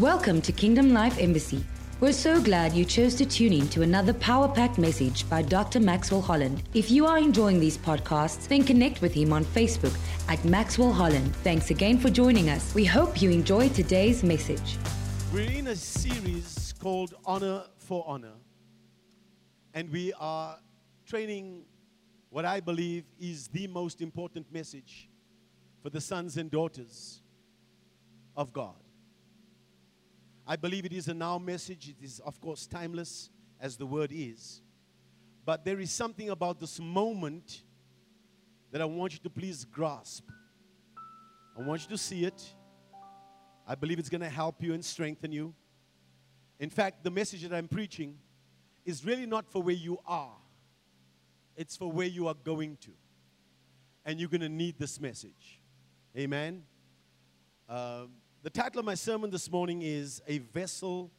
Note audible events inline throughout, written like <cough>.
Welcome to Kingdom Life Embassy. We're so glad you chose to tune in to another power packed message by Dr. Maxwell Holland. If you are enjoying these podcasts, then connect with him on Facebook at Maxwell Holland. Thanks again for joining us. We hope you enjoy today's message. We're in a series called Honor for Honor. And we are training what I believe is the most important message for the sons and daughters of God. I believe it is a now message. It is, of course, timeless as the word is. But there is something about this moment that I want you to please grasp. I want you to see it. I believe it's going to help you and strengthen you. In fact, the message that I'm preaching is really not for where you are, it's for where you are going to. And you're going to need this message. Amen. Um, the title of my sermon this morning is A Vessel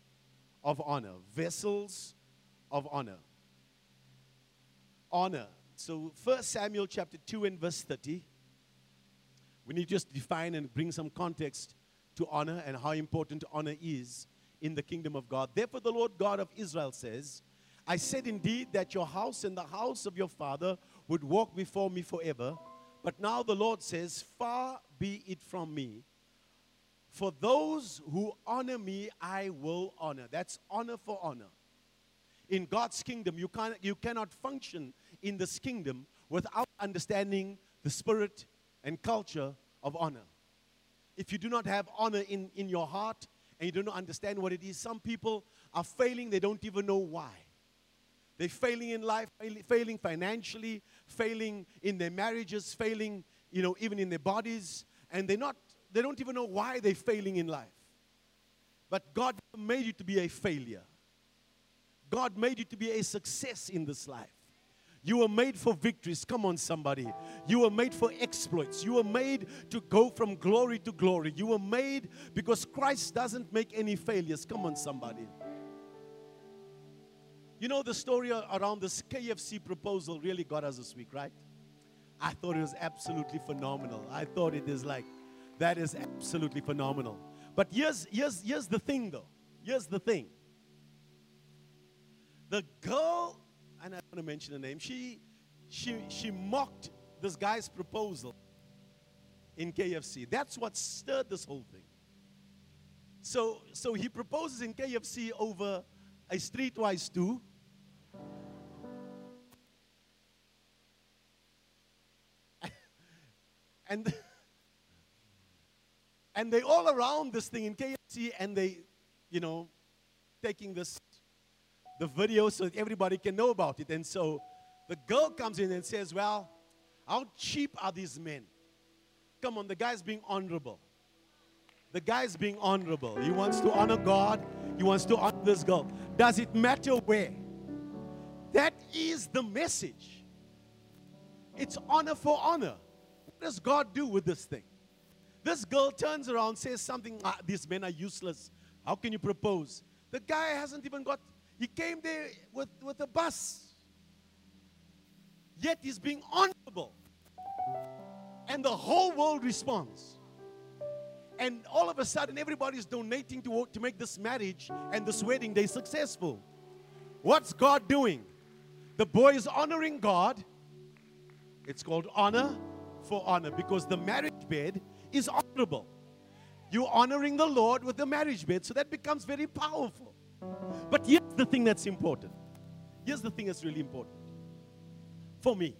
of Honor. Vessels of Honor. Honor. So, 1 Samuel chapter 2 and verse 30. We need to just define and bring some context to honor and how important honor is in the kingdom of God. Therefore, the Lord God of Israel says, I said indeed that your house and the house of your father would walk before me forever. But now the Lord says, Far be it from me for those who honor me, I will honor. That's honor for honor. In God's kingdom, you, can't, you cannot function in this kingdom without understanding the spirit and culture of honor. If you do not have honor in, in your heart and you do not understand what it is, some people are failing, they don't even know why. They're failing in life, failing financially, failing in their marriages, failing, you know, even in their bodies, and they're not they don't even know why they're failing in life. But God made you to be a failure. God made you to be a success in this life. You were made for victories. Come on, somebody. You were made for exploits. You were made to go from glory to glory. You were made because Christ doesn't make any failures. Come on, somebody. You know, the story around this KFC proposal really got us this week, right? I thought it was absolutely phenomenal. I thought it is like that is absolutely phenomenal. But here's, here's, here's the thing, though. Here's the thing. The girl, and I want to mention her name, she, she, she mocked this guy's proposal in KFC. That's what stirred this whole thing. So, so he proposes in KFC over a Streetwise Two. <laughs> and and they all around this thing in KFC and they, you know, taking this, the video so that everybody can know about it. And so the girl comes in and says, Well, how cheap are these men? Come on, the guy's being honorable. The guy's being honorable. He wants to honor God, he wants to honor this girl. Does it matter where? That is the message. It's honor for honor. What does God do with this thing? This girl turns around, says something, ah, these men are useless. How can you propose? The guy hasn't even got, he came there with, with a bus. Yet he's being honorable. And the whole world responds. And all of a sudden, everybody's donating to, to make this marriage and this wedding day successful. What's God doing? The boy is honoring God. It's called honor for honor because the marriage bed is honorable. You're honoring the Lord with the marriage bed, so that becomes very powerful. But here's the thing that's important. Here's the thing that's really important for me.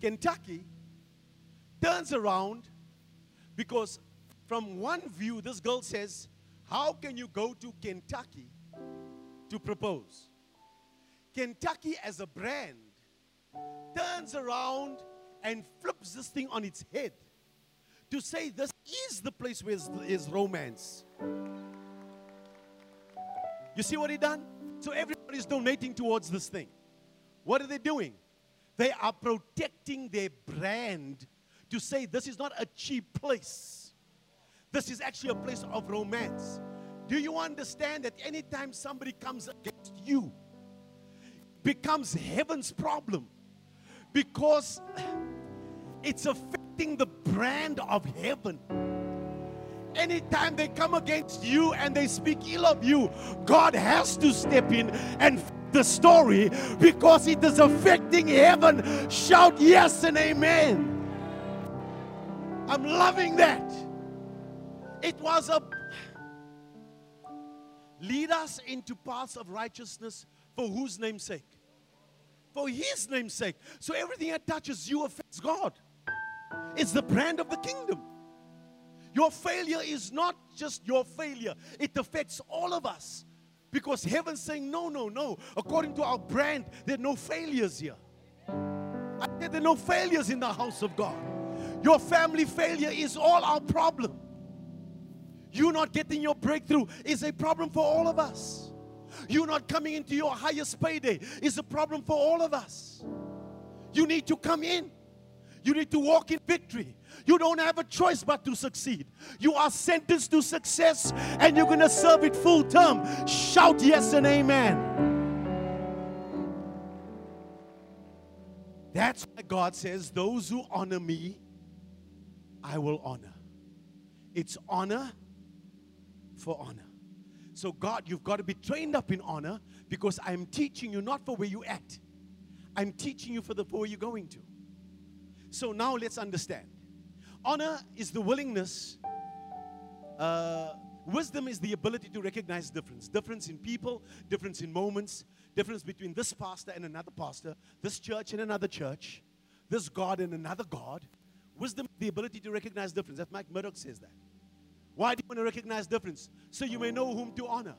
Kentucky turns around because, from one view, this girl says, How can you go to Kentucky to propose? Kentucky, as a brand, turns around and flips this thing on its head to say this is the place where is romance. You see what he done? So everybody's donating towards this thing. What are they doing? They are protecting their brand to say this is not a cheap place. This is actually a place of romance. Do you understand that anytime somebody comes against you, becomes heaven's problem because it's affecting the brand of heaven. Anytime they come against you and they speak ill of you, God has to step in and the story because it is affecting heaven. Shout yes and amen. I'm loving that. It was a lead us into paths of righteousness for whose name's sake? For his name's sake. So everything that touches you affects God. It's the brand of the kingdom. Your failure is not just your failure, it affects all of us. Because heaven's saying, no, no, no. According to our brand, there are no failures here. I said there are no failures in the house of God. Your family failure is all our problem. You not getting your breakthrough is a problem for all of us. You not coming into your highest payday is a problem for all of us. You need to come in. You need to walk in victory. You don't have a choice but to succeed. You are sentenced to success and you're going to serve it full term. Shout yes and amen. That's why God says, Those who honor me, I will honor. It's honor for honor. So, God, you've got to be trained up in honor because I'm teaching you not for where you at, I'm teaching you for the for where you're going to. So, now let's understand. Honor is the willingness, uh, wisdom is the ability to recognize difference difference in people, difference in moments, difference between this pastor and another pastor, this church and another church, this God and another God. Wisdom, the ability to recognize difference. That Mike Murdock says that. Why do you want to recognize difference? So you may know whom to honor.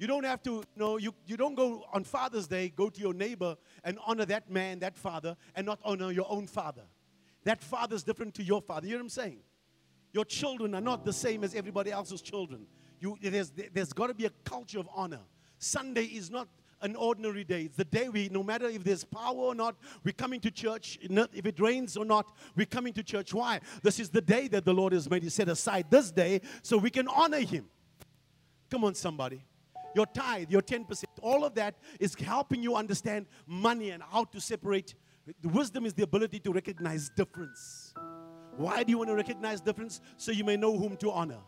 You don't have to, know, you, you don't go on Father's Day, go to your neighbor and honor that man, that father, and not honor your own father. That father's different to your father. You know what I'm saying? Your children are not the same as everybody else's children. You, there's there's got to be a culture of honor. Sunday is not an ordinary day. It's the day we, no matter if there's power or not, we're coming to church. If it rains or not, we're coming to church. Why? This is the day that the Lord has made. He set aside this day so we can honor Him. Come on, somebody. Your tithe, your 10%, all of that is helping you understand money and how to separate. The wisdom is the ability to recognize difference. Why do you want to recognize difference? So you may know whom to honor.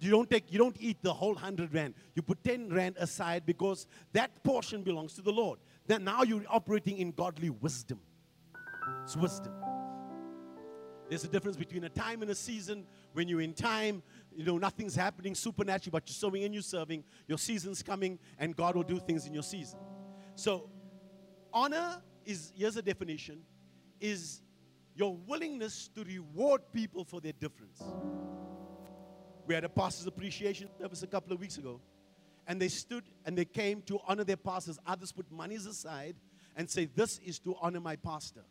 You don't take, you don't eat the whole hundred rand. You put 10 rand aside because that portion belongs to the Lord. Then now you're operating in godly wisdom. It's wisdom. There's a difference between a time and a season. When you're in time, you know, nothing's happening supernaturally, but you're sowing and you're serving. Your season's coming, and God will do things in your season. So, honor is, here's a definition, is your willingness to reward people for their difference. We had a pastor's appreciation service a couple of weeks ago. And they stood and they came to honor their pastors. Others put monies aside and say, This is to honor my pastor.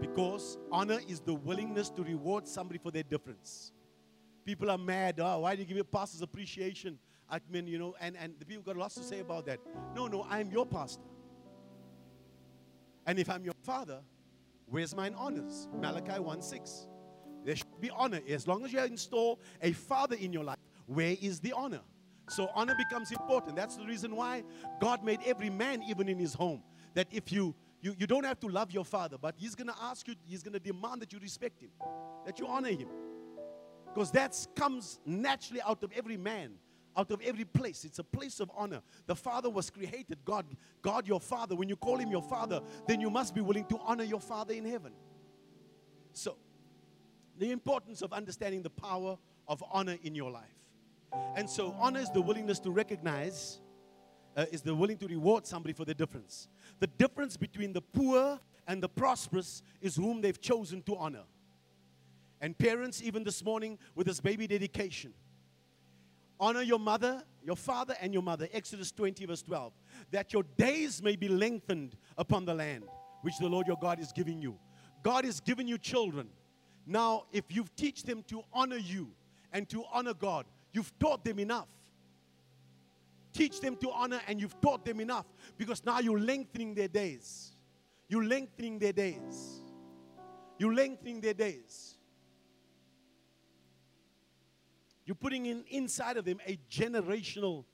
Because honor is the willingness to reward somebody for their difference. People are mad. Oh, why do you give your pastor's appreciation? I mean, you know, and, and the people got lots to say about that. No, no, I'm your pastor. And if I'm your father, where's mine honors? Malachi 1 6. There should be honor. As long as you install a father in your life, where is the honor? So honor becomes important. That's the reason why God made every man, even in his home, that if you you, you don't have to love your father, but he's gonna ask you, he's gonna demand that you respect him, that you honor him. Because that comes naturally out of every man, out of every place. It's a place of honor. The Father was created, God, God your Father. When you call him your Father, then you must be willing to honor your Father in heaven. So, the importance of understanding the power of honor in your life. And so, honor is the willingness to recognize, uh, is the willing to reward somebody for the difference. The difference between the poor and the prosperous is whom they've chosen to honor. And parents, even this morning with this baby dedication, honor your mother, your father, and your mother. Exodus 20, verse 12. That your days may be lengthened upon the land which the Lord your God is giving you. God is giving you children. Now, if you've teach them to honor you and to honor God, you've taught them enough. Teach them to honor and you've taught them enough because now you're lengthening their days. You're lengthening their days. You're lengthening their days. You're putting in inside of them a generational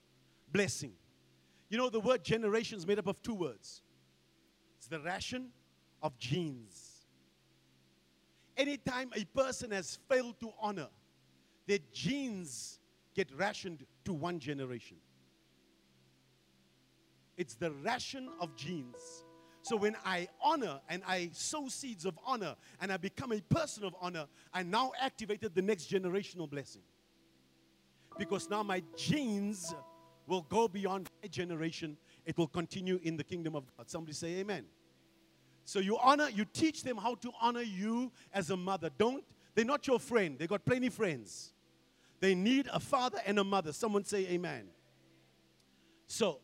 blessing. You know, the word generation is made up of two words it's the ration of genes. Anytime a person has failed to honor, their genes get rationed to one generation. It's the ration of genes. So when I honor and I sow seeds of honor and I become a person of honor, I now activated the next generational blessing. Because now my genes will go beyond my generation, it will continue in the kingdom of God. Somebody say amen. So you honor, you teach them how to honor you as a mother. Don't, they're not your friend. They got plenty friends. They need a father and a mother. Someone say amen. So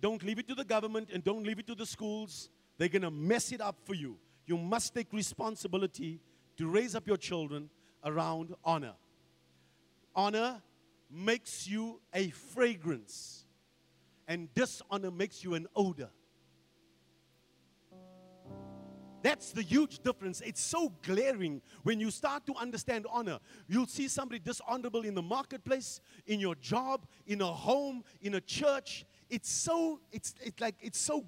don't leave it to the government and don't leave it to the schools. They're going to mess it up for you. You must take responsibility to raise up your children around honor. Honor makes you a fragrance, and dishonor makes you an odor. That's the huge difference. It's so glaring when you start to understand honor. You'll see somebody dishonorable in the marketplace, in your job, in a home, in a church. It's so, it's, it's like, it's so,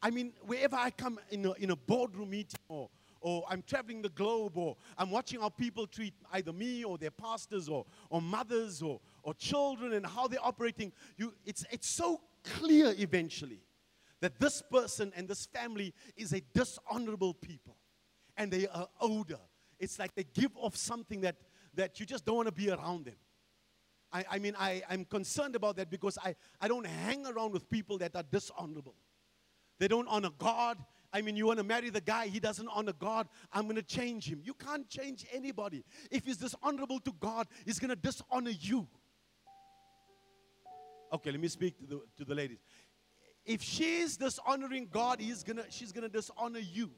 I mean, wherever I come in a, in a boardroom meeting or, or I'm traveling the globe or I'm watching how people treat either me or their pastors or, or mothers or, or children and how they're operating, you, it's, it's so clear eventually that this person and this family is a dishonorable people and they are odor. It's like they give off something that, that you just don't want to be around them. I, I mean, I, I'm concerned about that because I, I don't hang around with people that are dishonorable. They don't honor God. I mean, you want to marry the guy, he doesn't honor God. I'm going to change him. You can't change anybody. If he's dishonorable to God, he's going to dishonor you. Okay, let me speak to the, to the ladies. If she's dishonoring God, he's gonna, she's going to dishonor you.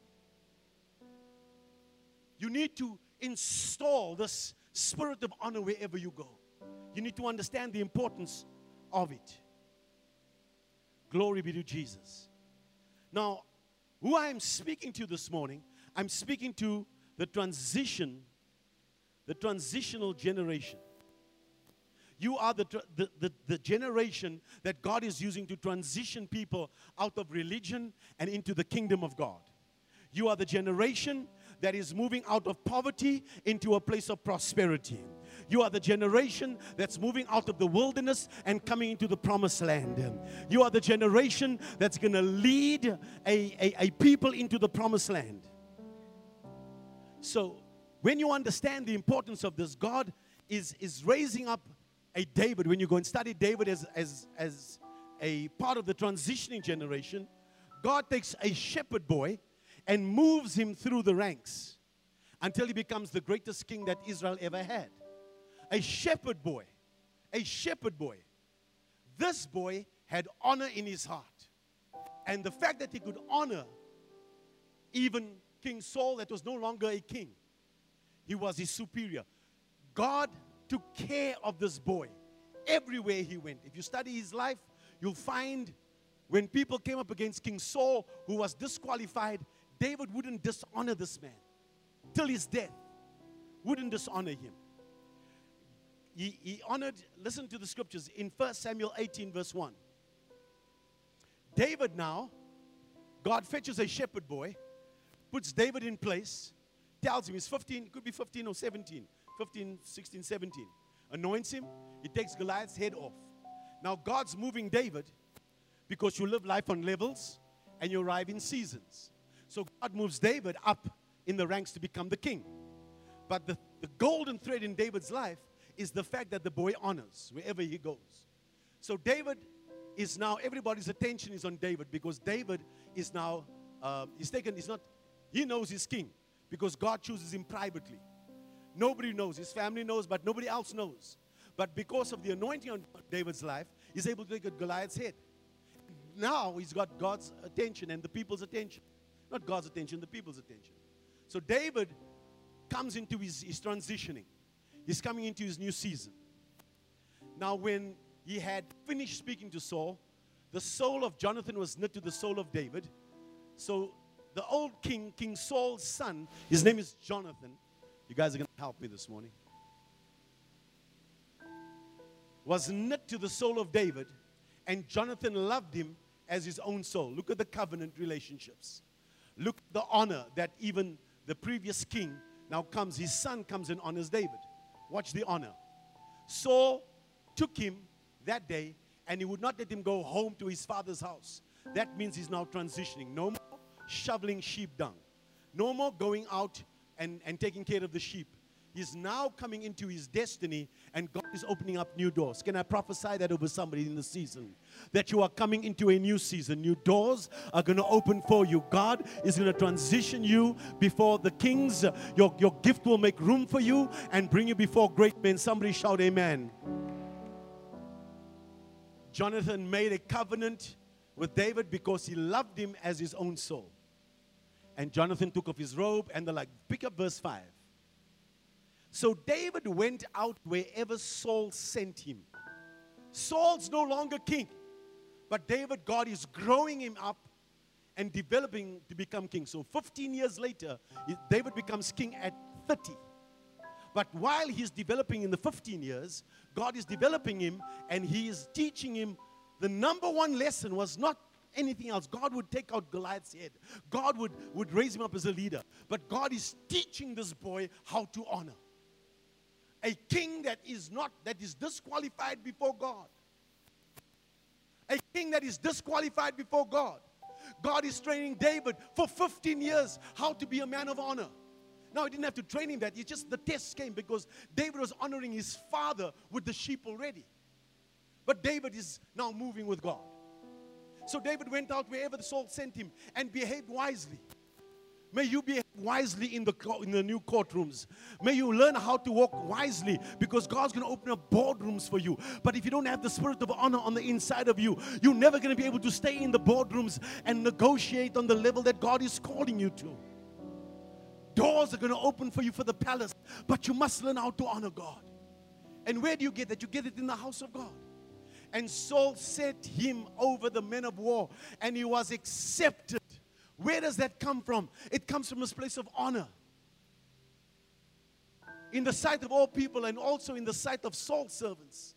You need to install this spirit of honor wherever you go. You need to understand the importance of it. Glory be to Jesus. Now, who I am speaking to this morning, I'm speaking to the transition, the transitional generation. You are the, the, the, the, generation that God is using to transition people out of religion and into the kingdom of God. You are the generation that is moving out of poverty into a place of prosperity. You are the generation that's moving out of the wilderness and coming into the promised land. You are the generation that's going to lead a, a, a people into the promised land. So, when you understand the importance of this, God is, is raising up a David, when you go and study David as, as, as a part of the transitioning generation, God takes a shepherd boy and moves him through the ranks until he becomes the greatest king that Israel ever had. A shepherd boy, a shepherd boy. This boy had honor in his heart. And the fact that he could honor even King Saul, that was no longer a king, he was his superior. God took care of this boy everywhere he went. If you study his life, you'll find when people came up against King Saul, who was disqualified, David wouldn't dishonor this man till his death, wouldn't dishonor him. He, he honored, listen to the scriptures in 1 Samuel 18, verse 1. David now, God fetches a shepherd boy, puts David in place, tells him he's 15, could be 15 or 17 15, 16, 17. Anoints him, he takes Goliath's head off. Now, God's moving David because you live life on levels and you arrive in seasons. So, God moves David up in the ranks to become the king. But the, the golden thread in David's life is the fact that the boy honors wherever he goes. So, David is now, everybody's attention is on David because David is now, um, he's taken, he's not, he knows he's king because God chooses him privately. Nobody knows. His family knows, but nobody else knows. But because of the anointing on David's life, he's able to take a Goliath's head. Now he's got God's attention and the people's attention. Not God's attention, the people's attention. So David comes into his, his transitioning. He's coming into his new season. Now, when he had finished speaking to Saul, the soul of Jonathan was knit to the soul of David. So the old king, King Saul's son, his name is Jonathan, you guys are going to help me this morning. Was knit to the soul of David, and Jonathan loved him as his own soul. Look at the covenant relationships. Look the honor that even the previous king now comes, his son comes and honors David. Watch the honor. Saul took him that day and he would not let him go home to his father's house. That means he's now transitioning. No more shoveling sheep dung. No more going out and, and taking care of the sheep. He's now coming into his destiny and God is opening up new doors. Can I prophesy that over somebody in the season? That you are coming into a new season. New doors are going to open for you. God is going to transition you before the kings. Your, your gift will make room for you and bring you before great men. Somebody shout, Amen. Jonathan made a covenant with David because he loved him as his own soul. And Jonathan took off his robe and they're like, pick up verse 5. So David went out wherever Saul sent him. Saul's no longer king, but David, God is growing him up and developing to become king. So 15 years later, David becomes king at 30. But while he's developing in the 15 years, God is developing him and he is teaching him the number one lesson was not anything else. God would take out Goliath's head. God would, would raise him up as a leader. But God is teaching this boy how to honor. A king that is not, that is disqualified before God. A king that is disqualified before God. God is training David for 15 years how to be a man of honor. Now, he didn't have to train him that. It's just the test came because David was honoring his father with the sheep already. But David is now moving with God. So David went out wherever the Saul sent him and behaved wisely. May you behave wisely in the, in the new courtrooms. May you learn how to walk wisely because God's going to open up boardrooms for you. But if you don't have the spirit of honor on the inside of you, you're never going to be able to stay in the boardrooms and negotiate on the level that God is calling you to. Doors are going to open for you for the palace, but you must learn how to honor God. And where do you get that? You get it in the house of God. And Saul set him over the men of war, and he was accepted. Where does that come from? It comes from this place of honor. In the sight of all people, and also in the sight of Saul's servants.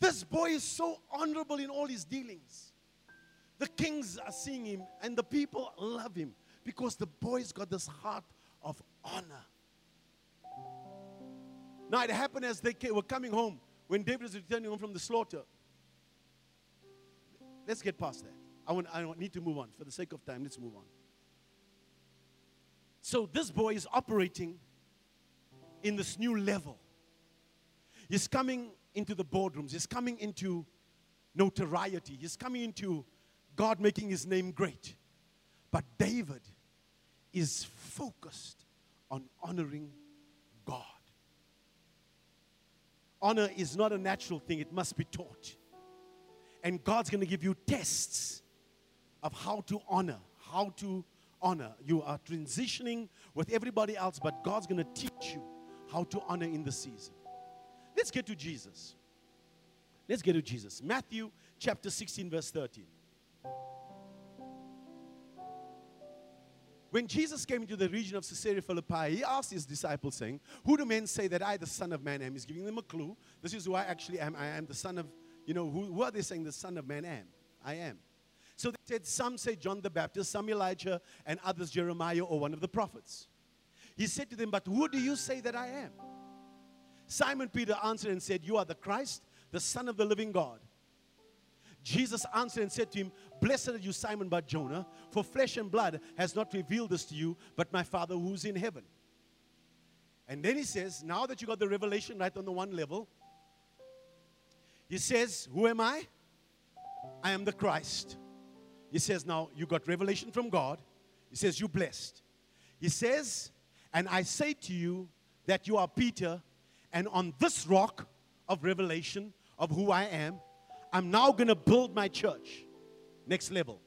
This boy is so honorable in all his dealings. The kings are seeing him, and the people love him because the boy's got this heart of honor. Now, it happened as they were coming home when David was returning home from the slaughter. Let's get past that. I, want, I need to move on. For the sake of time, let's move on. So, this boy is operating in this new level. He's coming into the boardrooms, he's coming into notoriety, he's coming into God making his name great. But David is focused on honoring God. Honor is not a natural thing, it must be taught. And God's going to give you tests of how to honor, how to honor. You are transitioning with everybody else, but God's going to teach you how to honor in the season. Let's get to Jesus. Let's get to Jesus. Matthew chapter 16, verse 13. When Jesus came into the region of Caesarea Philippi, he asked his disciples, saying, Who do men say that I, the Son of Man, am? He's giving them a clue. This is who I actually am. I am the Son of, you know, who, who are they saying the Son of Man am? I am. So they said, Some say John the Baptist, some Elijah, and others Jeremiah or one of the prophets. He said to them, But who do you say that I am? Simon Peter answered and said, You are the Christ, the Son of the living God. Jesus answered and said to him, Blessed are you, Simon Bar Jonah, for flesh and blood has not revealed this to you, but my Father who's in heaven. And then he says, Now that you got the revelation right on the one level, he says, Who am I? I am the Christ. He says, Now you got revelation from God. He says, You're blessed. He says, And I say to you that you are Peter, and on this rock of revelation of who I am, I'm now going to build my church. Next level.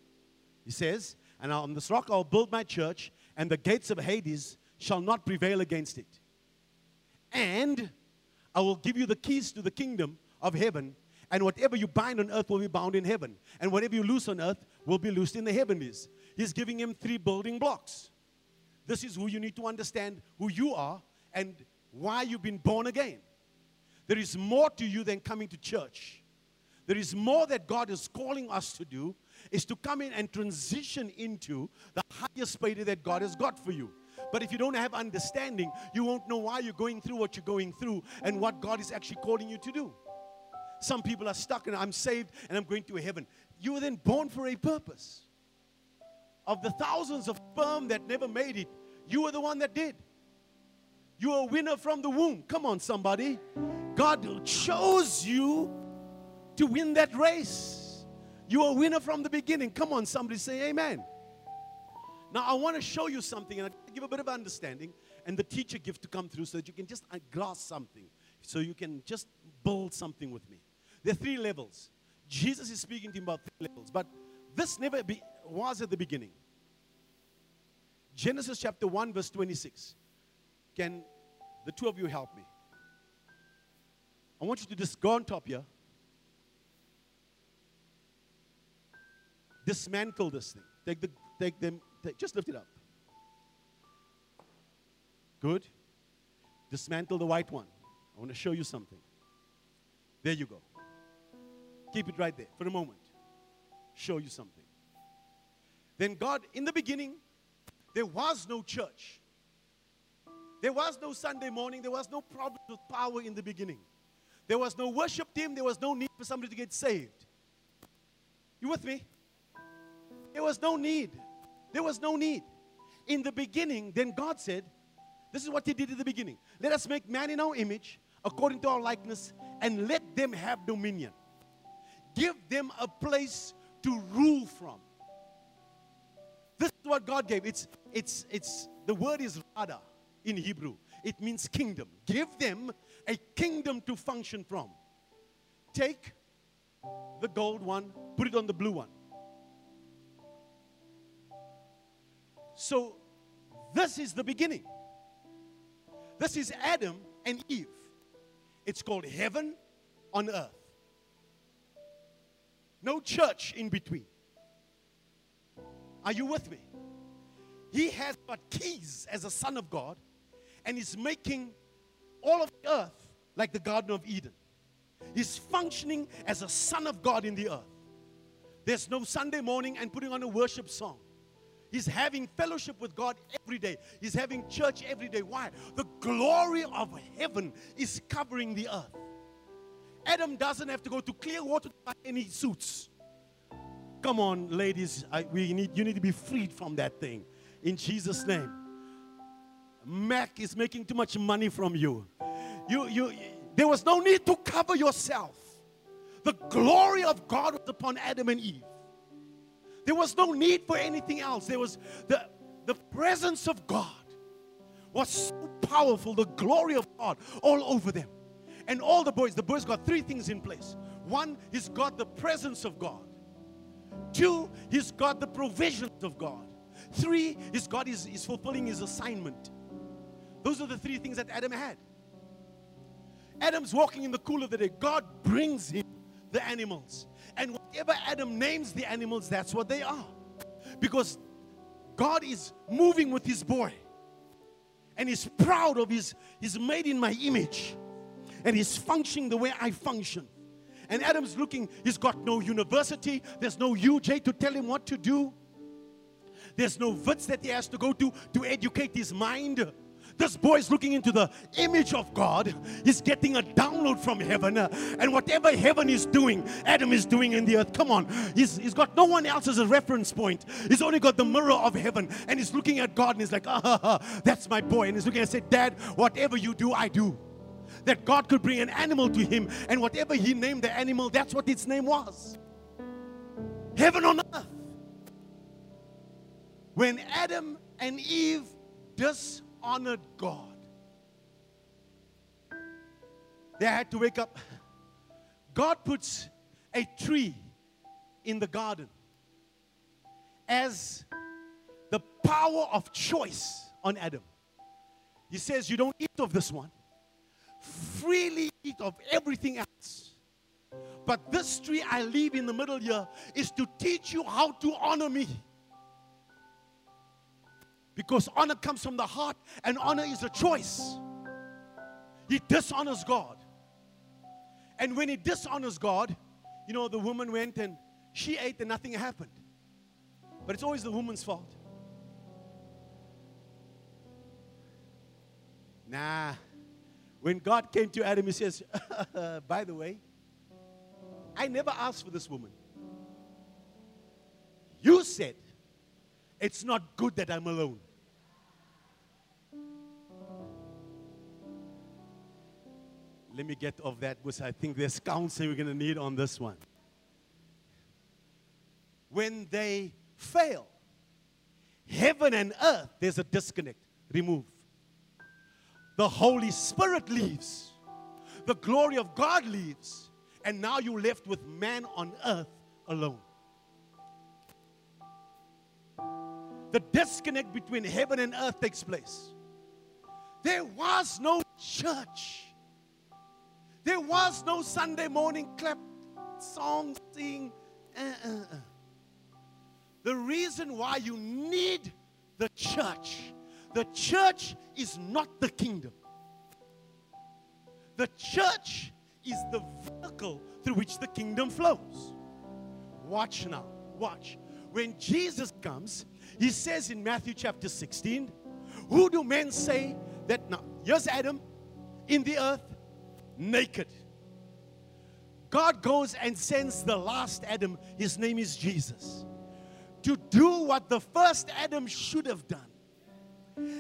He says, And on this rock I'll build my church, and the gates of Hades shall not prevail against it. And I will give you the keys to the kingdom of heaven, and whatever you bind on earth will be bound in heaven, and whatever you loose on earth will be loosed in the heavenlies. He's giving him three building blocks. This is who you need to understand who you are and why you've been born again. There is more to you than coming to church. There is more that God is calling us to do, is to come in and transition into the highest payday that God has got for you. But if you don't have understanding, you won't know why you're going through what you're going through and what God is actually calling you to do. Some people are stuck and I'm saved and I'm going to heaven. You were then born for a purpose. Of the thousands of sperm that never made it, you were the one that did. You are a winner from the womb. Come on, somebody. God chose you to win that race. You are a winner from the beginning. Come on, somebody say amen. Now, I want to show you something and I give a bit of understanding and the teacher gift to come through so that you can just uh, grasp something, so you can just build something with me. There are three levels. Jesus is speaking to him about three levels, but this never be, was at the beginning. Genesis chapter 1, verse 26. Can the two of you help me? I want you to just go on top here. Dismantle this thing. Take the take them, take, just lift it up. Good. Dismantle the white one. I want to show you something. There you go. Keep it right there for a moment. Show you something. Then God, in the beginning, there was no church. There was no Sunday morning. There was no problem with power in the beginning. There was no worship team. There was no need for somebody to get saved. You with me? There was no need. There was no need. In the beginning, then God said, This is what He did in the beginning. Let us make man in our image, according to our likeness, and let them have dominion. Give them a place to rule from. This is what God gave. It's it's it's the word is rada in Hebrew. It means kingdom. Give them a kingdom to function from. Take the gold one, put it on the blue one. So, this is the beginning. This is Adam and Eve. It's called heaven on earth. No church in between. Are you with me? He has got keys as a son of God and is making all of the earth like the Garden of Eden. He's functioning as a son of God in the earth. There's no Sunday morning and putting on a worship song. He's having fellowship with God every day. He's having church every day. Why? The glory of heaven is covering the earth. Adam doesn't have to go to Clearwater to buy any suits. Come on, ladies. I, we need, you need to be freed from that thing. In Jesus' name. Mac is making too much money from you. You, you, there was no need to cover yourself. The glory of God was upon Adam and Eve. There was no need for anything else. There was the, the presence of God was so powerful, the glory of God all over them. And all the boys, the boys got three things in place. One, he's got the presence of God. Two, he's got the provisions of God. Three, he's got his, fulfilling his assignment. Those are the three things that Adam had. Adam's walking in the cool of the day. God brings him the animals. And whatever Adam names the animals, that's what they are. Because God is moving with his boy. And he's proud of his, he's made in my image. And he's functioning the way I function. And Adam's looking, he's got no university, there's no UJ to tell him what to do. There's no Wits that he has to go to to educate his mind. This boy is looking into the image of God. He's getting a download from heaven. And whatever heaven is doing, Adam is doing in the earth. Come on. He's, he's got no one else as a reference point. He's only got the mirror of heaven. And he's looking at God and he's like, ah, that's my boy. And he's looking and said, Dad, whatever you do, I do. That God could bring an animal to him. And whatever he named the animal, that's what its name was. Heaven on earth. When Adam and Eve dishonored God. They had to wake up. God puts a tree in the garden as the power of choice on Adam. He says, You don't eat of this one, freely eat of everything else. But this tree I leave in the middle here is to teach you how to honor me. Because honor comes from the heart, and honor is a choice. He dishonors God. And when he dishonors God, you know, the woman went and she ate and nothing happened. But it's always the woman's fault. Nah. When God came to Adam, he says, <laughs> By the way, I never asked for this woman. You said, It's not good that I'm alone. Let me get off that because I think there's counseling we're going to need on this one. When they fail, heaven and earth, there's a disconnect. Remove. The Holy Spirit leaves, the glory of God leaves, and now you're left with man on earth alone. The disconnect between heaven and earth takes place. There was no church. There was no Sunday morning clap, song, sing. Uh, uh, uh. The reason why you need the church, the church is not the kingdom. The church is the vehicle through which the kingdom flows. Watch now, watch. When Jesus comes, he says in Matthew chapter 16, Who do men say that now? Here's Adam in the earth, naked. God goes and sends the last Adam, his name is Jesus, to do what the first Adam should have done.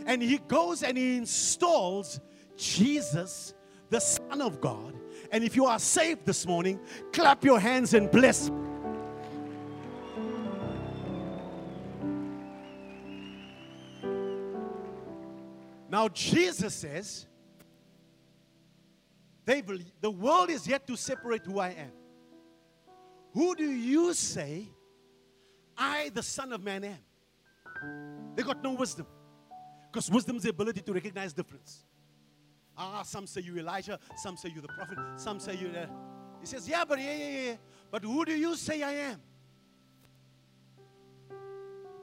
And he goes and he installs Jesus, the Son of God. And if you are saved this morning, clap your hands and bless. Now, Jesus says, they believe, the world is yet to separate who I am. Who do you say I, the Son of Man, am? They got no wisdom. Because wisdom is the ability to recognize difference. Ah, some say you Elijah, some say you the prophet, some say you the. He says, Yeah, but yeah, yeah, yeah. But who do you say I am?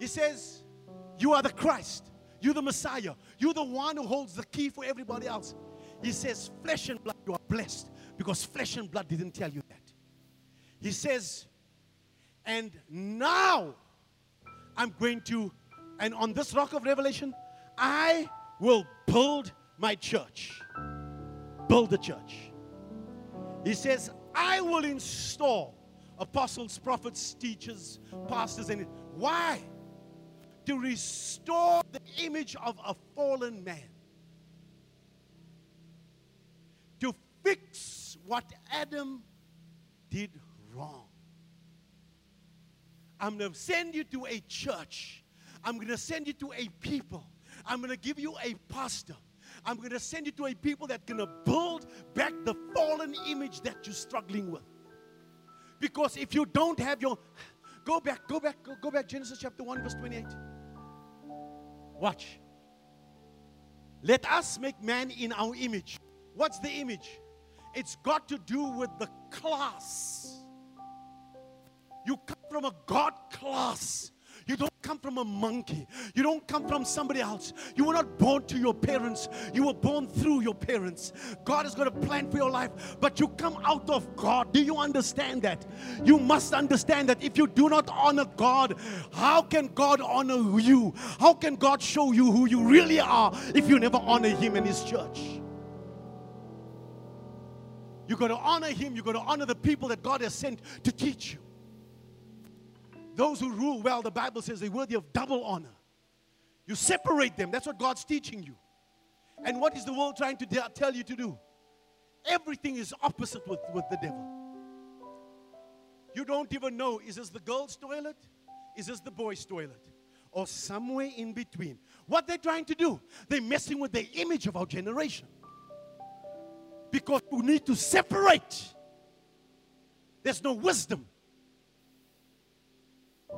He says, You are the Christ. You're the Messiah. You're the one who holds the key for everybody else. He says, Flesh and blood, you are blessed because flesh and blood didn't tell you that. He says, And now I'm going to, and on this rock of revelation, I will build my church. Build the church. He says, I will install apostles, prophets, teachers, pastors, and why? To restore the image of a fallen man. To fix what Adam did wrong. I'm going to send you to a church. I'm going to send you to a people. I'm going to give you a pastor. I'm going to send you to a people that going to build back the fallen image that you're struggling with. Because if you don't have your go back, go back, go, go back Genesis chapter 1 verse 28. Watch. Let us make man in our image. What's the image? It's got to do with the class. You come from a God class. Come from a monkey. You don't come from somebody else. You were not born to your parents. You were born through your parents. God has got a plan for your life, but you come out of God. Do you understand that? You must understand that if you do not honor God, how can God honor you? How can God show you who you really are if you never honor Him and His church? You got to honor Him. You got to honor the people that God has sent to teach you. Those who rule well, the Bible says they're worthy of double honor. You separate them. That's what God's teaching you. And what is the world trying to tell you to do? Everything is opposite with, with the devil. You don't even know is this the girl's toilet? Is this the boy's toilet? Or somewhere in between. What they're trying to do, they're messing with the image of our generation. Because we need to separate. There's no wisdom.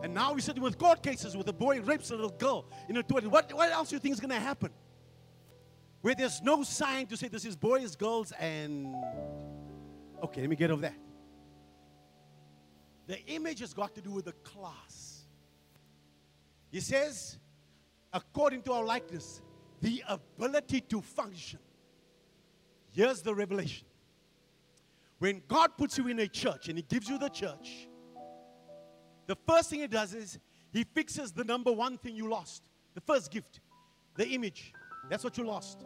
And now we're sitting with court cases with a boy rapes a little girl in a toilet. What, what else do you think is going to happen? Where there's no sign to say this is boys, girls, and. Okay, let me get over that. The image has got to do with the class. He says, according to our likeness, the ability to function. Here's the revelation. When God puts you in a church and He gives you the church, the first thing He does is He fixes the number one thing you lost the first gift, the image. That's what you lost.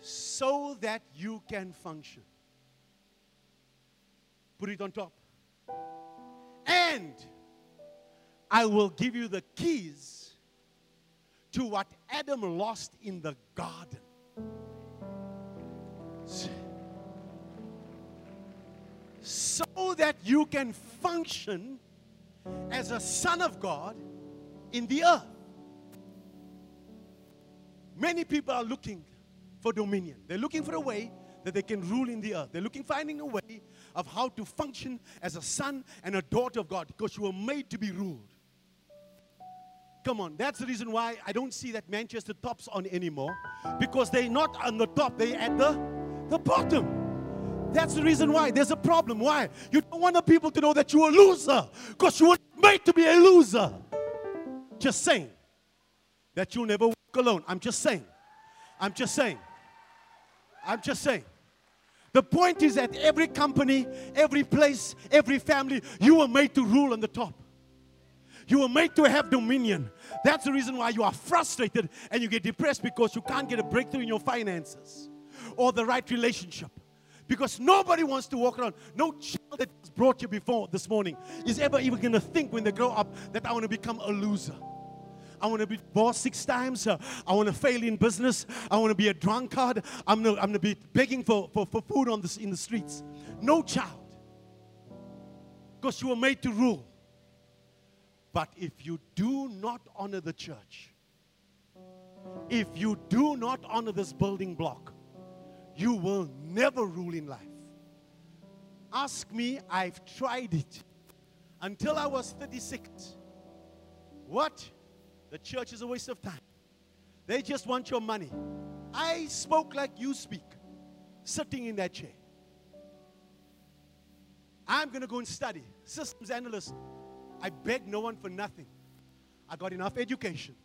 so that you can function. Put it on top. And I will give you the keys to what Adam lost in the garden. So that you can function as a son of God in the earth. Many people are looking for dominion. They're looking for a way that they can rule in the earth. They're looking finding a way of how to function as a son and a daughter of God because you were made to be ruled. Come on, that's the reason why I don't see that Manchester tops on anymore because they're not on the top, they're at the, the bottom. That's the reason why. There's a problem. Why? You don't want the people to know that you're a loser because you were made to be a loser. Just saying that you'll never walk alone. I'm just saying. I'm just saying. I'm just saying. The point is that every company, every place, every family, you were made to rule on the top. You were made to have dominion. That's the reason why you are frustrated and you get depressed because you can't get a breakthrough in your finances or the right relationship. Because nobody wants to walk around. No child that was brought you before this morning is ever even going to think when they grow up that I want to become a loser. I want to be boss six times. Uh, I want to fail in business. I want to be a drunkard. I'm going I'm to be begging for, for, for food on the, in the streets. No child. Because you were made to rule. But if you do not honor the church, if you do not honor this building block, you will never rule in life. Ask me, I've tried it until I was 36. What? The church is a waste of time. They just want your money. I spoke like you speak, sitting in that chair. I'm going to go and study. Systems analyst. I beg no one for nothing. I got enough education.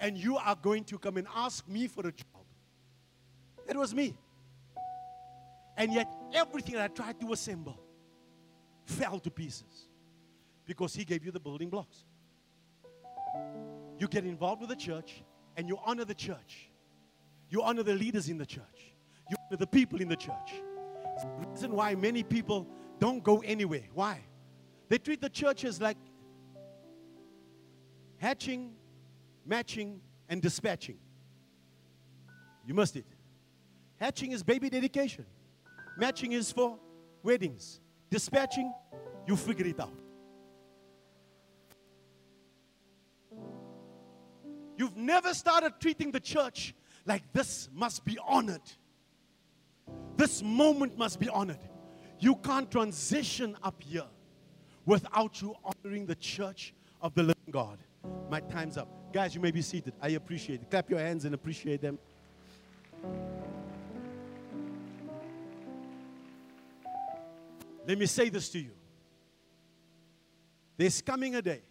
And you are going to come and ask me for a job. It was me. And yet, everything that I tried to assemble fell to pieces because He gave you the building blocks. You get involved with the church and you honor the church. You honor the leaders in the church. You honor the people in the church. It's the reason why many people don't go anywhere. Why? They treat the churches like hatching, matching, and dispatching. You must it. Hatching is baby dedication. Matching is for weddings. Dispatching, you figure it out. You've never started treating the church like this must be honored. This moment must be honored. You can't transition up here without you honoring the church of the living God. My time's up. Guys, you may be seated. I appreciate it. Clap your hands and appreciate them. Let me say this to you. There's coming a day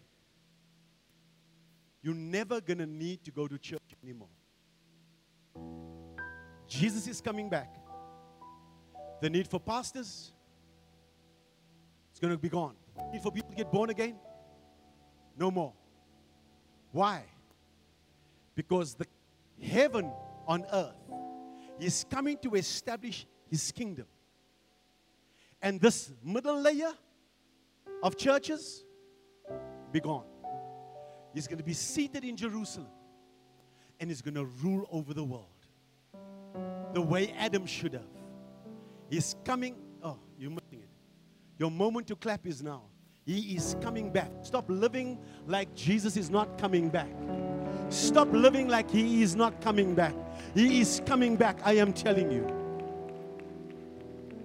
you're never going to need to go to church anymore. Jesus is coming back. The need for pastors is going to be gone. The need for people to get born again? No more. Why? Because the heaven on earth is coming to establish his kingdom. And this middle layer of churches be gone. He's going to be seated in Jerusalem and he's going to rule over the world the way Adam should have. He's coming. Oh, you're missing it. Your moment to clap is now. He is coming back. Stop living like Jesus is not coming back. Stop living like he is not coming back. He is coming back, I am telling you.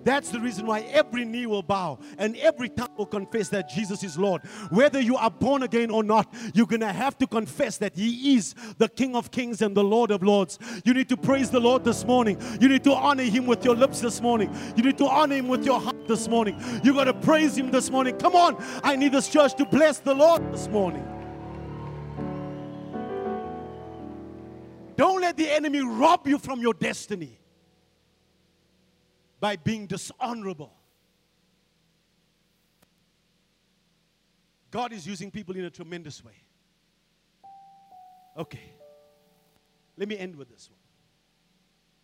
That's the reason why every knee will bow and every tongue will confess that Jesus is Lord. Whether you are born again or not, you're going to have to confess that He is the King of Kings and the Lord of Lords. You need to praise the Lord this morning. You need to honor Him with your lips this morning. You need to honor Him with your heart this morning. You got to praise Him this morning. Come on, I need this church to bless the Lord this morning. Don't let the enemy rob you from your destiny by being dishonorable. God is using people in a tremendous way. Okay. Let me end with this one.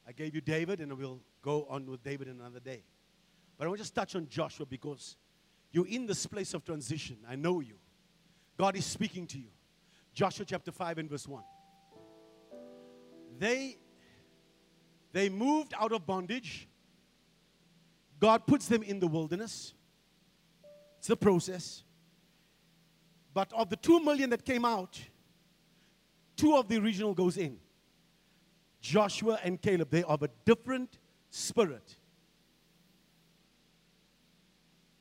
I gave you David, and we'll go on with David another day. But I want to just touch on Joshua because you're in this place of transition. I know you. God is speaking to you. Joshua chapter 5 and verse 1. They they moved out of bondage. God puts them in the wilderness. It's a process. But of the 2 million that came out, two of the original goes in. Joshua and Caleb, they are of a different spirit.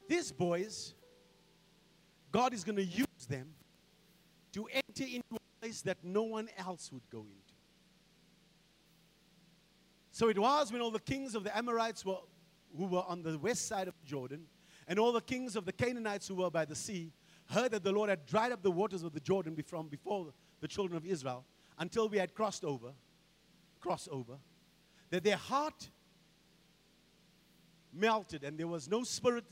These boys, God is going to use them to enter into a place that no one else would go into. So it was when all the kings of the Amorites were, who were on the west side of Jordan, and all the kings of the Canaanites who were by the sea, heard that the Lord had dried up the waters of the Jordan from before the children of Israel until we had crossed over, crossed over, that their heart melted and there was no spirit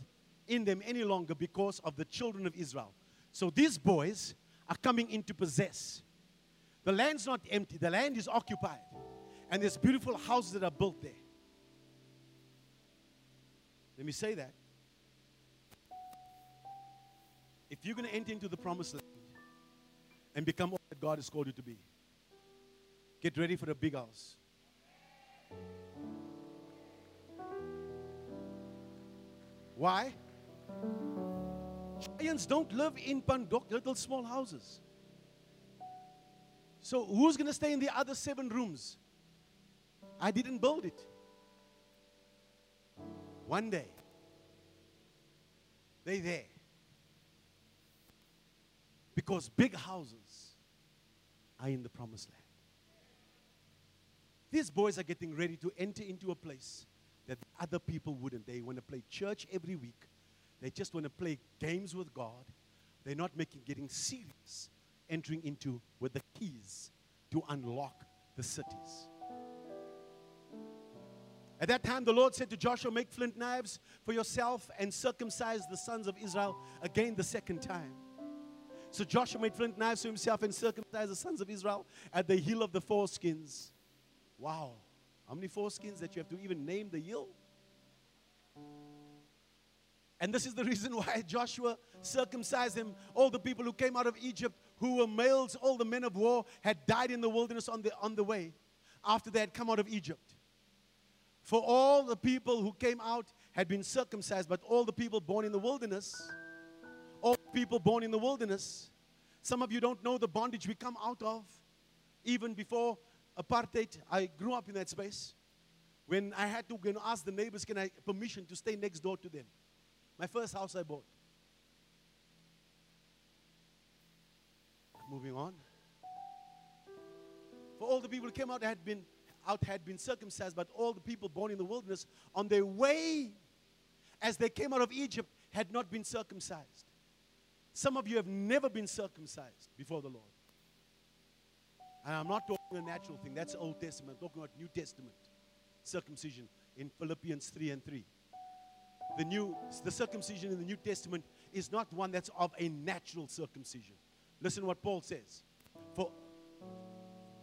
in them any longer because of the children of Israel. So these boys are coming in to possess. The land's not empty, the land is occupied. And there's beautiful houses that are built there. Let me say that. If you're going to enter into the promised land and become all that God has called you to be, get ready for the big house. Why? Giants don't live in pondok, little small houses. So who's going to stay in the other seven rooms? I didn't build it. One day, they there. Because big houses are in the promised land. These boys are getting ready to enter into a place that other people wouldn't. They want to play church every week. They just want to play games with God. They're not making getting serious, entering into with the keys to unlock the cities. At that time, the Lord said to Joshua, Make flint knives for yourself and circumcise the sons of Israel again the second time. So Joshua made flint knives for himself and circumcised the sons of Israel at the hill of the foreskins. Wow. How many foreskins that you have to even name the hill? And this is the <laughs> reason why Joshua circumcised him. All the people who came out of Egypt, who were males, all the men of war, had died in the wilderness on the, on the way after they had come out of Egypt. For all the people who came out had been circumcised, but all the people born in the wilderness, all people born in the wilderness, some of you don't know the bondage we come out of. Even before apartheid, I grew up in that space. When I had to ask the neighbors, can I permission to stay next door to them? My first house I bought. Moving on. For all the people who came out had been out had been circumcised, but all the people born in the wilderness on their way as they came out of Egypt had not been circumcised. Some of you have never been circumcised before the Lord. And I'm not talking a natural thing, that's Old Testament. I'm talking about New Testament circumcision in Philippians 3 and 3. The new the circumcision in the New Testament is not one that's of a natural circumcision. Listen what Paul says. For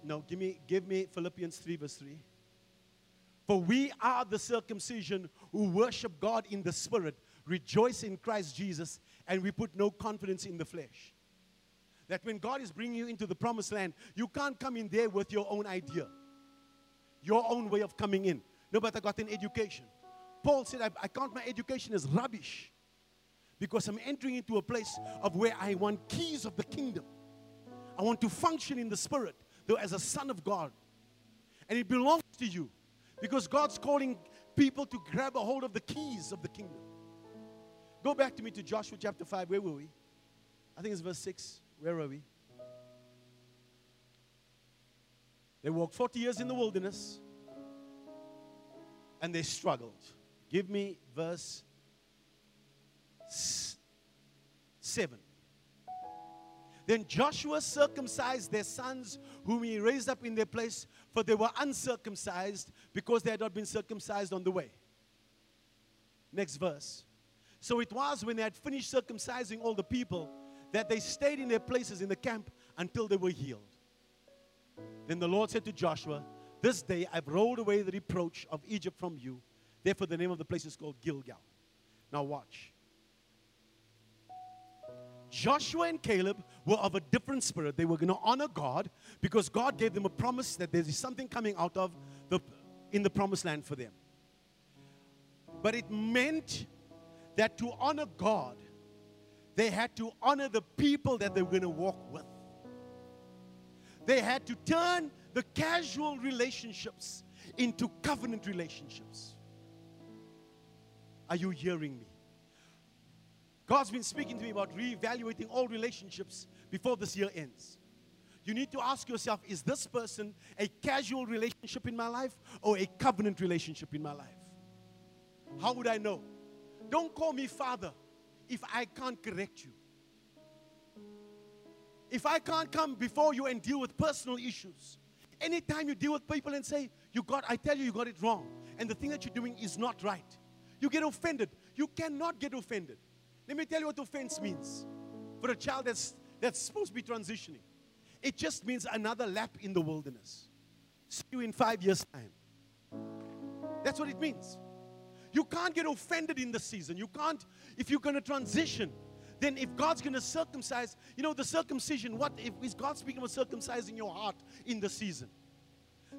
no, give me, give me Philippians 3, verse 3. For we are the circumcision who worship God in the Spirit, rejoice in Christ Jesus, and we put no confidence in the flesh. That when God is bringing you into the promised land, you can't come in there with your own idea, your own way of coming in. No, but I got an education. Paul said, I, I count my education as rubbish because I'm entering into a place of where I want keys of the kingdom. I want to function in the Spirit though as a son of God. And it belongs to you because God's calling people to grab a hold of the keys of the kingdom. Go back to me to Joshua chapter 5. Where were we? I think it's verse 6. Where are we? They walked 40 years in the wilderness and they struggled. Give me verse 7. Then Joshua circumcised their sons, whom he raised up in their place, for they were uncircumcised because they had not been circumcised on the way. Next verse. So it was when they had finished circumcising all the people that they stayed in their places in the camp until they were healed. Then the Lord said to Joshua, This day I've rolled away the reproach of Egypt from you. Therefore, the name of the place is called Gilgal. Now, watch. Joshua and Caleb were of a different spirit. They were going to honor God because God gave them a promise that there's something coming out of the in the promised land for them. But it meant that to honor God, they had to honor the people that they were going to walk with. They had to turn the casual relationships into covenant relationships. Are you hearing me? God's been speaking to me about reevaluating all relationships before this year ends. You need to ask yourself is this person a casual relationship in my life or a covenant relationship in my life? How would I know? Don't call me father if I can't correct you. If I can't come before you and deal with personal issues. Anytime you deal with people and say, You got, I tell you, you got it wrong, and the thing that you're doing is not right, you get offended. You cannot get offended. Let me tell you what offense means for a child that's, that's supposed to be transitioning. It just means another lap in the wilderness. See you in five years' time. That's what it means. You can't get offended in the season. You can't, if you're going to transition, then if God's going to circumcise, you know, the circumcision, what if is God speaking about circumcising your heart in the season?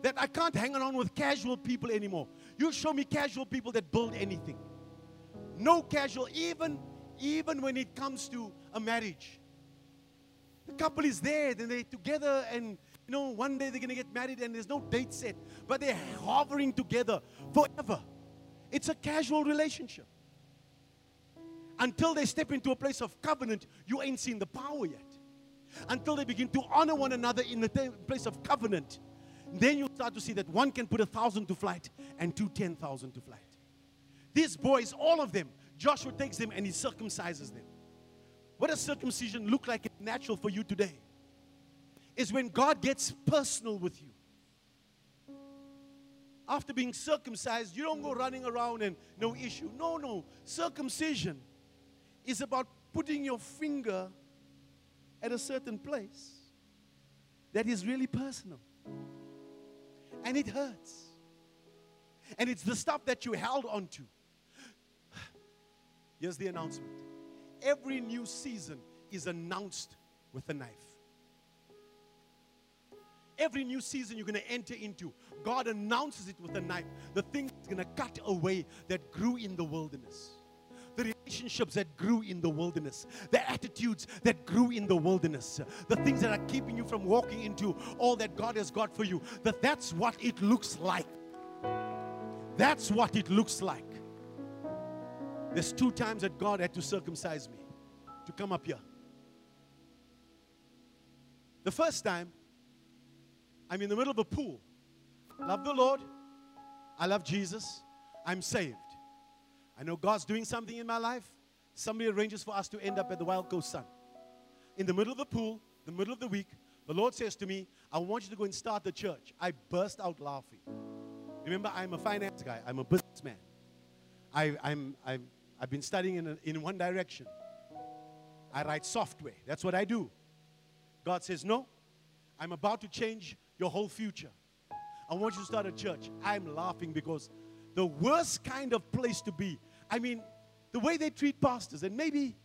That I can't hang around with casual people anymore. You show me casual people that build anything. No casual, even even when it comes to a marriage. The couple is there, then they're together, and you know, one day they're gonna get married, and there's no date set, but they're hovering together forever. It's a casual relationship. Until they step into a place of covenant, you ain't seen the power yet. Until they begin to honor one another in the place of covenant, then you start to see that one can put a thousand to flight and two ten thousand to flight. These boys, all of them, Joshua takes them and he circumcises them. What does circumcision look like natural for you today? Is when God gets personal with you. After being circumcised, you don't go running around and no issue. No, no. Circumcision is about putting your finger at a certain place that is really personal. And it hurts. And it's the stuff that you held onto. Here's the announcement every new season is announced with a knife. Every new season you're going to enter into, God announces it with a knife. The thing that's going to cut away that grew in the wilderness. The relationships that grew in the wilderness, the attitudes that grew in the wilderness, the things that are keeping you from walking into all that God has got for you. That that's what it looks like. That's what it looks like. There's two times that God had to circumcise me to come up here. The first time, I'm in the middle of a pool. Love the Lord. I love Jesus. I'm saved. I know God's doing something in my life. Somebody arranges for us to end up at the Wild Coast Sun. In the middle of the pool, the middle of the week, the Lord says to me, I want you to go and start the church. I burst out laughing. Remember, I'm a finance guy, I'm a businessman. I, I'm, I'm, I've been studying in, a, in one direction. I write software. That's what I do. God says, No, I'm about to change your whole future. I want you to start a church. I'm laughing because the worst kind of place to be. I mean, the way they treat pastors, and maybe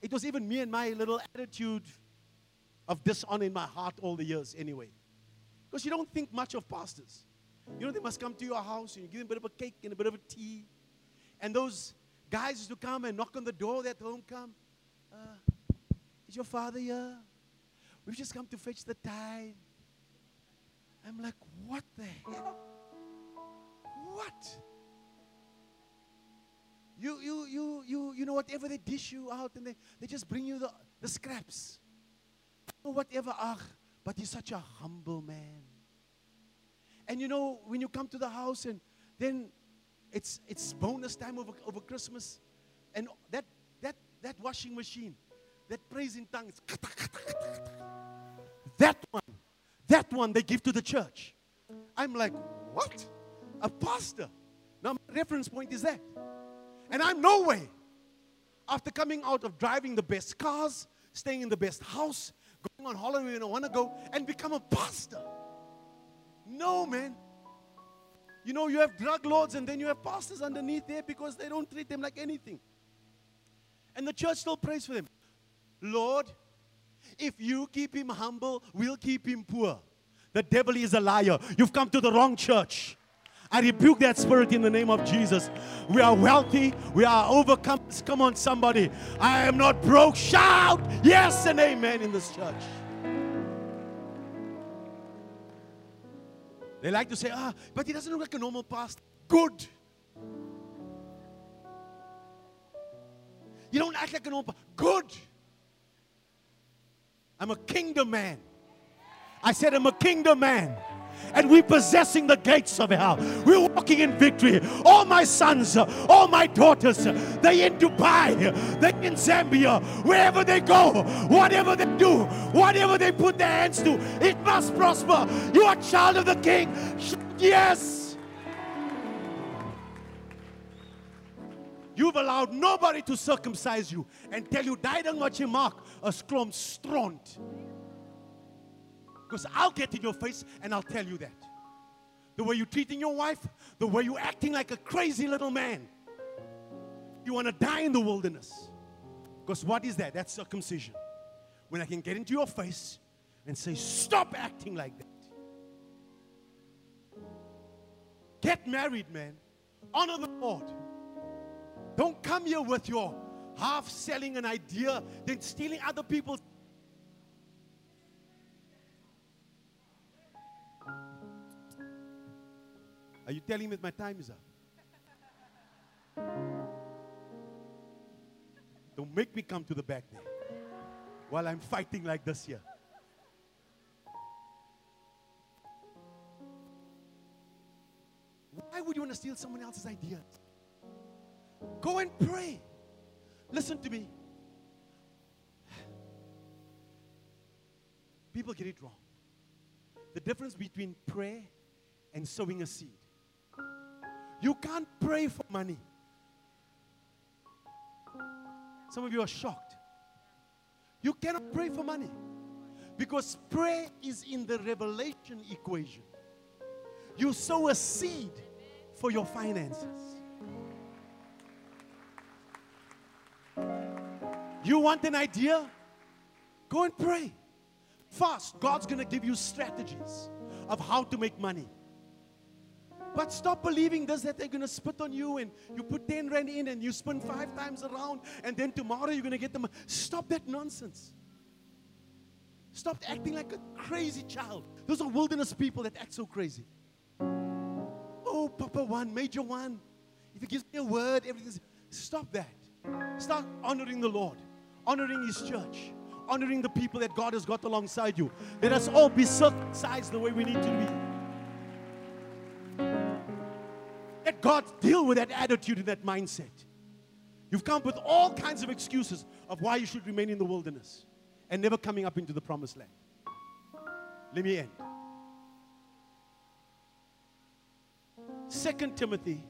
it was even me and my little attitude of dishonor in my heart all the years anyway. Because you don't think much of pastors. You know, they must come to your house and you give them a bit of a cake and a bit of a tea. And those Guys used to come and knock on the door that home come. Uh, is your father here? We've just come to fetch the tithe. I'm like, what the hell? What? You, you, you, you, you know, whatever they dish you out and they, they just bring you the, the scraps. Or whatever, ah, but he's such a humble man. And you know, when you come to the house and then it's, it's bonus time over, over Christmas. And that, that, that washing machine, that praise in tongues, that one, that one they give to the church. I'm like, what? A pastor. Now, my reference point is that. And I'm no way. After coming out of driving the best cars, staying in the best house, going on holiday when I want to go, and become a pastor. No, man. You know, you have drug lords and then you have pastors underneath there because they don't treat them like anything. And the church still prays for them. Lord, if you keep him humble, we'll keep him poor. The devil is a liar. You've come to the wrong church. I rebuke that spirit in the name of Jesus. We are wealthy. We are overcome. Come on, somebody. I am not broke. Shout yes and amen in this church. They like to say, ah, but he doesn't look like a normal pastor. Good. You don't act like a normal Good. I'm a kingdom man. I said, I'm a kingdom man. And we're possessing the gates of hell. We're walking in victory. All my sons, all my daughters, they in Dubai, they in Zambia, wherever they go, whatever they do, whatever they put their hands to, it must prosper. You are child of the king. Yes. You've allowed nobody to circumcise you and tell you, jy maak, 'n klomp stront. Because I'll get in your face and I'll tell you that. The way you're treating your wife, the way you're acting like a crazy little man. You want to die in the wilderness. Because what is that? That's circumcision. When I can get into your face and say, Stop acting like that. Get married, man. Honor the Lord. Don't come here with your half selling an idea, then stealing other people's Are you telling me that my time is up? Don't make me come to the back there while I'm fighting like this here. Why would you want to steal someone else's ideas? Go and pray. Listen to me. People get it wrong. The difference between prayer and sowing a seed. You can't pray for money. Some of you are shocked. You cannot pray for money because prayer is in the revelation equation. You sow a seed for your finances. You want an idea? Go and pray. Fast. God's going to give you strategies of how to make money. But stop believing this that they're going to spit on you and you put 10 rand in and you spin five times around and then tomorrow you're going to get them. Stop that nonsense. Stop acting like a crazy child. Those are wilderness people that act so crazy. Oh, Papa one, Major one. If he gives me a word, everything's. Stop that. Start honoring the Lord, honoring His church, honoring the people that God has got alongside you. Let us all be circumcised the way we need to be. God deal with that attitude and that mindset. You've come up with all kinds of excuses of why you should remain in the wilderness and never coming up into the promised land. Let me end. Second Timothy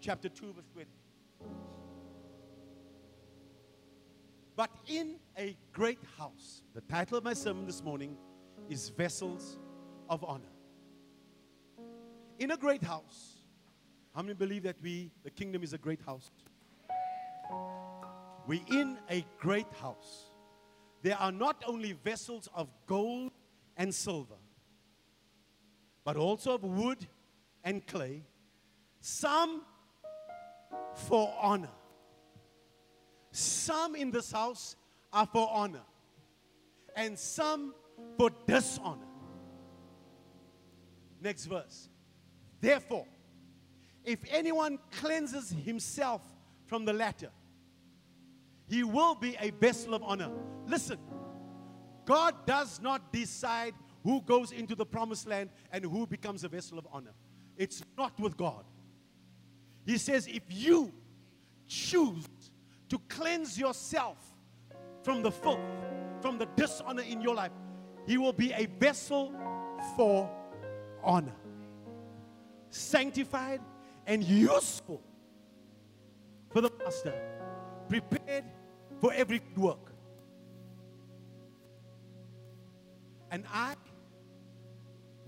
chapter 2 verse 20. But in a great house, the title of my sermon this morning is Vessels of Honor in a great house. How many believe that we, the kingdom is a great house? We're in a great house. There are not only vessels of gold and silver, but also of wood and clay, some for honor. Some in this house are for honor, and some for dishonor. Next verse. Therefore, if anyone cleanses himself from the latter, he will be a vessel of honor. Listen, God does not decide who goes into the promised land and who becomes a vessel of honor. It's not with God. He says, if you choose to cleanse yourself from the filth, from the dishonor in your life, He will be a vessel for honor sanctified, and useful for the master, prepared for every good work. And I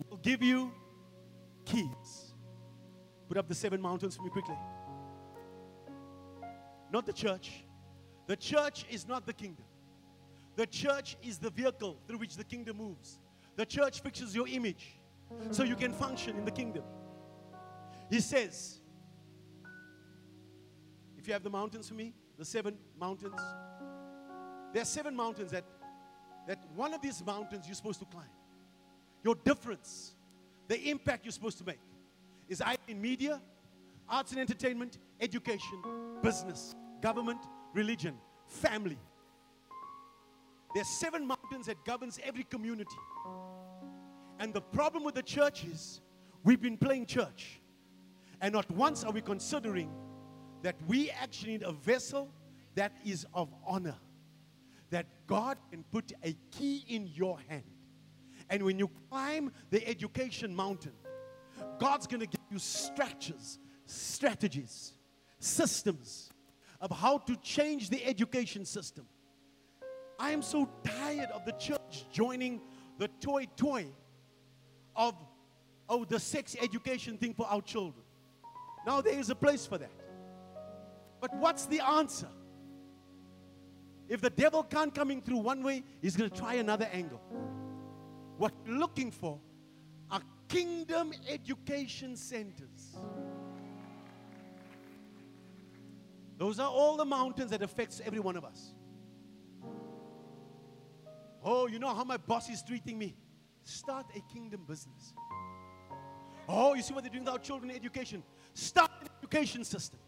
will give you keys. Put up the seven mountains for me quickly. Not the church. The church is not the kingdom. The church is the vehicle through which the kingdom moves. The church fixes your image so you can function in the kingdom. He says, if you have the mountains for me, the seven mountains, there are seven mountains that, that one of these mountains you're supposed to climb. Your difference, the impact you're supposed to make, is either in media, arts and entertainment, education, business, government, religion, family. There are seven mountains that governs every community. And the problem with the church is we've been playing church. And not once are we considering that we actually need a vessel that is of honor. That God can put a key in your hand. And when you climb the education mountain, God's going to give you structures, strategies, systems of how to change the education system. I am so tired of the church joining the toy toy of oh the sex education thing for our children. Now there is a place for that. But what's the answer? If the devil can't come in through one way, he's going to try another angle. What we're looking for are kingdom education centers. Those are all the mountains that affects every one of us. Oh, you know how my boss is treating me. Start a kingdom business. Oh, you see what they're doing with our children education. Start an education system.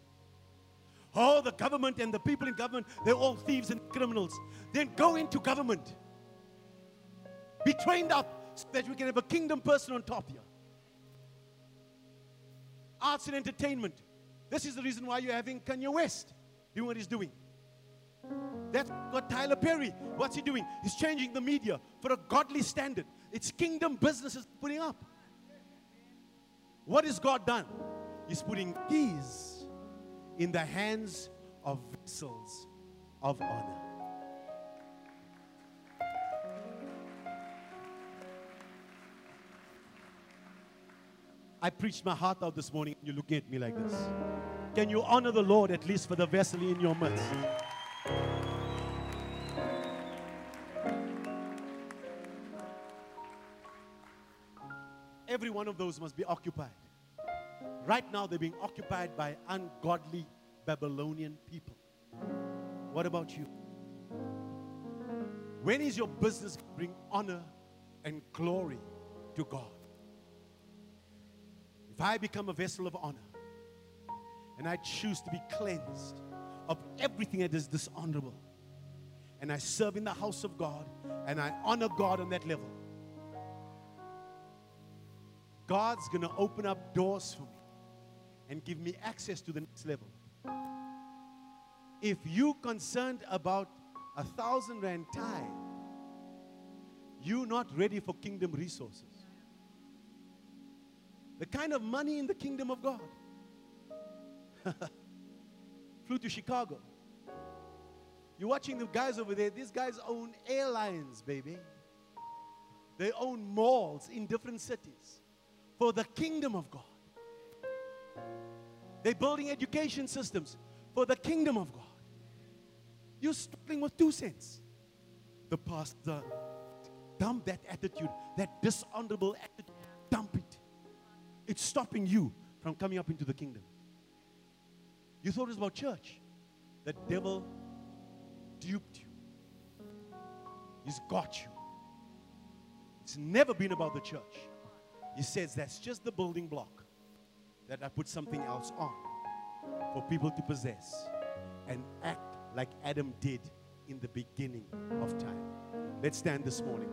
Oh, the government and the people in government, they're all thieves and criminals. Then go into government. Be trained up so that we can have a kingdom person on top here. Arts and entertainment. This is the reason why you're having Kanye West doing what he's doing. That's got Tyler Perry. What's he doing? He's changing the media for a godly standard. It's kingdom businesses putting up. What has God done? He's putting keys in the hands of vessels of honor. I preached my heart out this morning. and You're looking at me like this. Can you honor the Lord at least for the vessel in your midst? Every one of those must be occupied. Right now, they're being occupied by ungodly Babylonian people. What about you? When is your business bring honor and glory to God? If I become a vessel of honor and I choose to be cleansed of everything that is dishonorable, and I serve in the house of God and I honor God on that level, God's going to open up doors for me and give me access to the next level. If you concerned about a thousand rand tithe, you're not ready for kingdom resources. The kind of money in the kingdom of God. <laughs> Flew to Chicago. You're watching the guys over there. These guys own airlines, baby. They own malls in different cities for the kingdom of God. They're building education systems for the kingdom of God. You're struggling with two cents. The pastor, dump that attitude, that dishonorable attitude, dump it. It's stopping you from coming up into the kingdom. You thought it was about church. The devil duped you. He's got you. It's never been about the church. He says that's just the building block that I put something else on for people to possess and act like Adam did in the beginning of time. Let's stand this morning.